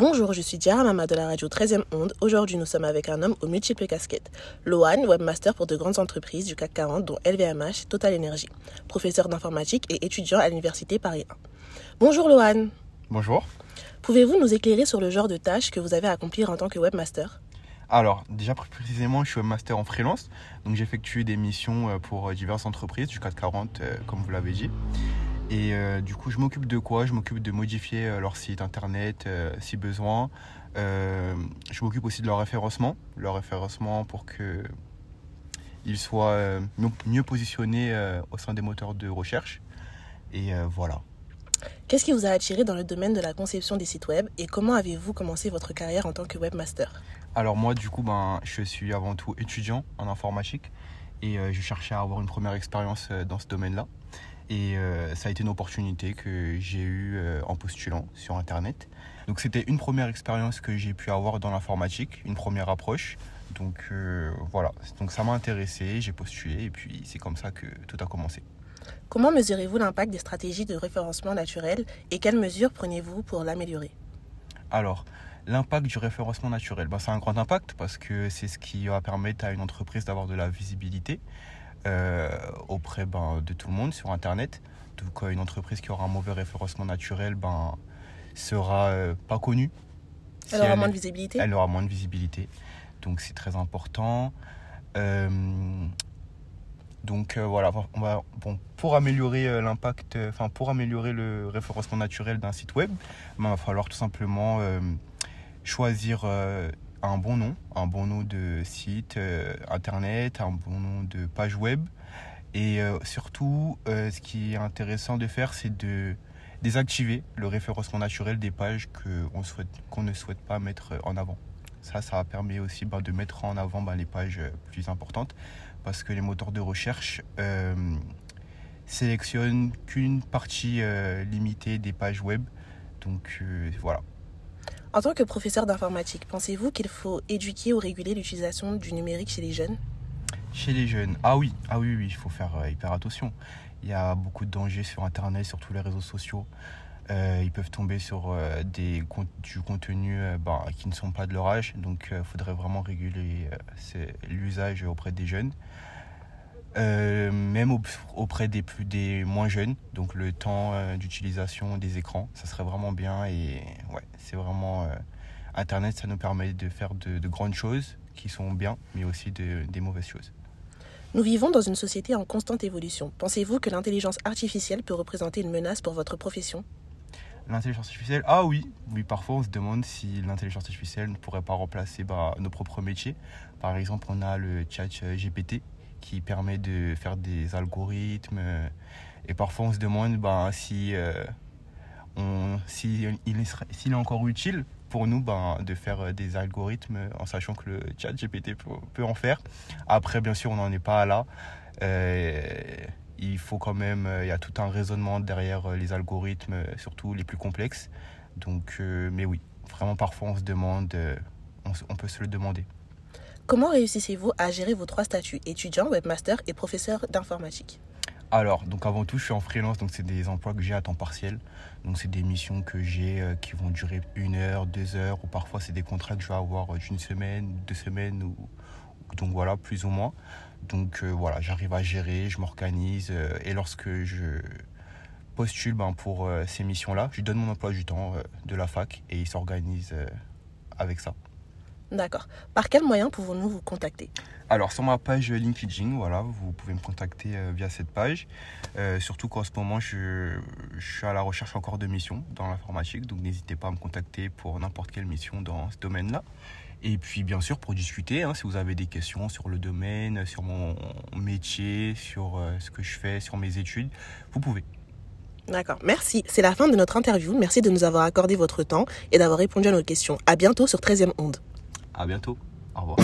Bonjour, je suis Diara Mama de la radio 13e Onde. Aujourd'hui, nous sommes avec un homme aux multiples casquettes. Lohan, webmaster pour de grandes entreprises du CAC 40, dont LVMH, Total Energy, professeur d'informatique et étudiant à l'université Paris 1. Bonjour Lohan. Bonjour. Pouvez-vous nous éclairer sur le genre de tâches que vous avez à accomplir en tant que webmaster? Alors, déjà plus précisément, je suis webmaster en freelance. Donc, j'effectue des missions euh, pour diverses entreprises du CAC 40, euh, comme vous l'avez dit. Et euh, du coup, je m'occupe de quoi? Je m'occupe de modifier euh, leur site internet euh, si besoin. Je m'occupe aussi de leur référencement, leur référencement pour que ils soient mieux- positionnés au sein des moteurs de recherche. Et voilà. Qu'est-ce qui vous a attiré dans le domaine de la conception des sites web et comment avez-vous commencé votre carrière en tant que webmaster? Alors moi, du coup, ben, je suis avant tout étudiant en informatique et je cherchais à avoir une première expérience dans ce domaine-là. Et euh, ça a été une opportunité que j'ai eue euh, en postulant sur Internet. Donc c'était une première expérience que j'ai pu avoir dans l'informatique, une première approche. Donc euh, voilà, donc ça m'a intéressé, j'ai postulé et puis c'est comme ça que tout a commencé. Comment mesurez-vous l'impact des stratégies de référencement naturel et quelles mesures prenez-vous pour l'améliorer? Alors, l'impact du référencement naturel, ben, c'est un grand impact parce que c'est ce qui va permettre à une entreprise d'avoir de la visibilité auprès ben, de tout le monde sur Internet. Donc, euh, une entreprise qui aura un mauvais référencement naturel ben, sera euh, pas connue. Si Elle aura elle moins de visibilité elle aura moins de visibilité. Donc c'est très important. Euh, donc euh, voilà, on va, bon, pour améliorer euh, l'impact, euh, enfin pour améliorer le référencement naturel d'un site web, ben, il va falloir tout simplement euh, choisir euh, un bon nom, un bon nom de site euh, internet, un bon nom de page web. Et euh, surtout, euh, ce qui est intéressant de faire, c'est de désactiver le référencement naturel des pages qu'on ne souhaite pas mettre en avant. Ça, ça permet aussi ben, de mettre en avant ben, les pages euh, plus importantes parce que les moteurs de recherche euh, sélectionnent qu'une partie euh, limitée des pages web. Donc euh, voilà. En tant que professeur d'informatique, pensez-vous qu'il faut éduquer ou réguler l'utilisation du numérique chez les jeunes? Chez les jeunes, ah oui, ah oui, oui, il faut faire euh, hyper attention. Il y a beaucoup de dangers sur Internet, sur tous les réseaux sociaux. Euh, ils peuvent tomber sur euh, du contenu bah, qui ne sont pas de leur âge. Donc il faudrait vraiment réguler l'usage auprès des jeunes. Même au- auprès des, plus, des moins jeunes. Donc le temps d'utilisation des écrans, ça serait vraiment bien. Et ouais, c'est vraiment... Internet, ça nous permet de faire de, de grandes choses qui sont bien, mais aussi de- des mauvaises choses. Nous vivons dans une société en constante évolution. Pensez-vous que l'intelligence artificielle peut représenter une menace pour votre profession? L'intelligence artificielle, ah oui, oui, parfois on se demande si l'intelligence artificielle ne pourrait pas remplacer bah, nos propres métiers. Par exemple, on a le chat euh, GPT qui permet de faire des algorithmes. euh, Et parfois on se demande bah, si, euh, si il est encore utile pour nous bah, de faire euh, des algorithmes en sachant que le chat GPT peut, en faire. Après, bien sûr, on n'en est pas là. Euh, il faut quand même, euh, il y a tout un raisonnement derrière euh, les algorithmes, euh, surtout les plus complexes. Donc, euh, mais oui, vraiment parfois on se demande, euh, on peut se le demander. Comment réussissez-vous à gérer vos trois statuts étudiant, webmaster et professeur d'informatique? Alors, donc avant tout, je suis en freelance, donc c'est des emplois que j'ai à temps partiel. Donc c'est des missions que j'ai euh, qui vont durer une heure, deux heures, ou parfois c'est des contrats que je vais avoir euh, d'une semaine, deux semaines, ou donc voilà, plus ou moins. Donc euh, voilà, j'arrive à gérer, je m'organise, et lorsque je postule ben, pour ces missions-là, je donne mon emploi du temps de la fac, et il s'organise euh, avec ça. D'accord. Par quels moyens pouvons-nous vous contacter? Alors sur ma page LinkedIn, voilà, vous pouvez me contacter euh, via cette page. Euh, surtout qu'en ce moment, je, je suis à la recherche encore de missions dans l'informatique, donc n'hésitez pas à me contacter pour n'importe quelle mission dans ce domaine-là. Et puis bien sûr pour discuter, hein, si vous avez des questions sur le domaine, sur mon métier, sur euh, ce que je fais, sur mes études, vous pouvez. D'accord. Merci. C'est la fin de notre interview. Merci de nous avoir accordé votre temps et d'avoir répondu à nos questions. À bientôt sur 13e Onde. À bientôt. Au revoir.